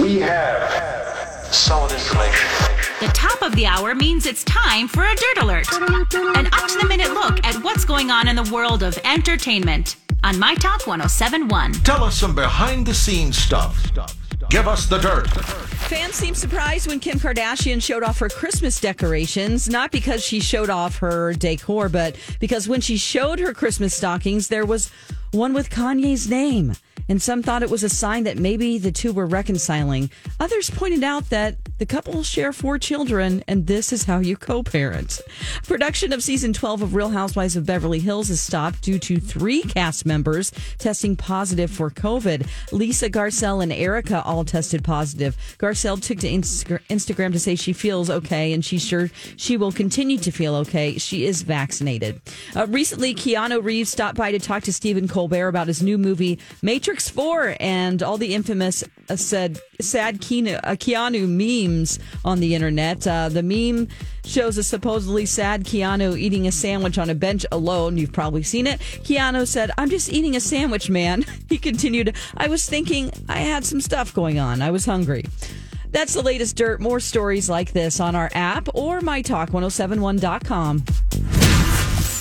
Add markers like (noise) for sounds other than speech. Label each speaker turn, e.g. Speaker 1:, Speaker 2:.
Speaker 1: We have solid information.
Speaker 2: The top of the hour means it's time for a Dirt Alert. An up to the minute look at what's going on in the world of entertainment on My Talk 1071.
Speaker 3: Tell us some behind the scenes stuff. Give us the dirt.
Speaker 4: Fans seemed surprised when Kim Kardashian showed off her Christmas decorations, not because she showed off her decor, but because when she showed her Christmas stockings, there was one with Kanye's name. And some thought it was a sign that maybe the two were reconciling. Others pointed out that the couple share four children, and this is how you co parent. Production of season 12 of Real Housewives of Beverly Hills is stopped due to three cast members testing positive for COVID. Lisa Garcelle and Erica all tested positive. Garcelle took to Insta- Instagram to say she feels okay and she's sure she will continue to feel okay. She is vaccinated. Uh, recently, Keanu Reeves stopped by to talk to Stephen Colbert about his new movie, Matrix 4, and all the infamous uh, said sad Keanu, uh, Keanu memes on the internet. Uh, the meme shows a supposedly sad Keanu eating a sandwich on a bench alone. You've probably seen it. Keanu said, I'm just eating a sandwich, man. (laughs) He continued, I was thinking I had some stuff going on. I was hungry. That's the latest dirt. More stories like this on our app or mytalk1071.com.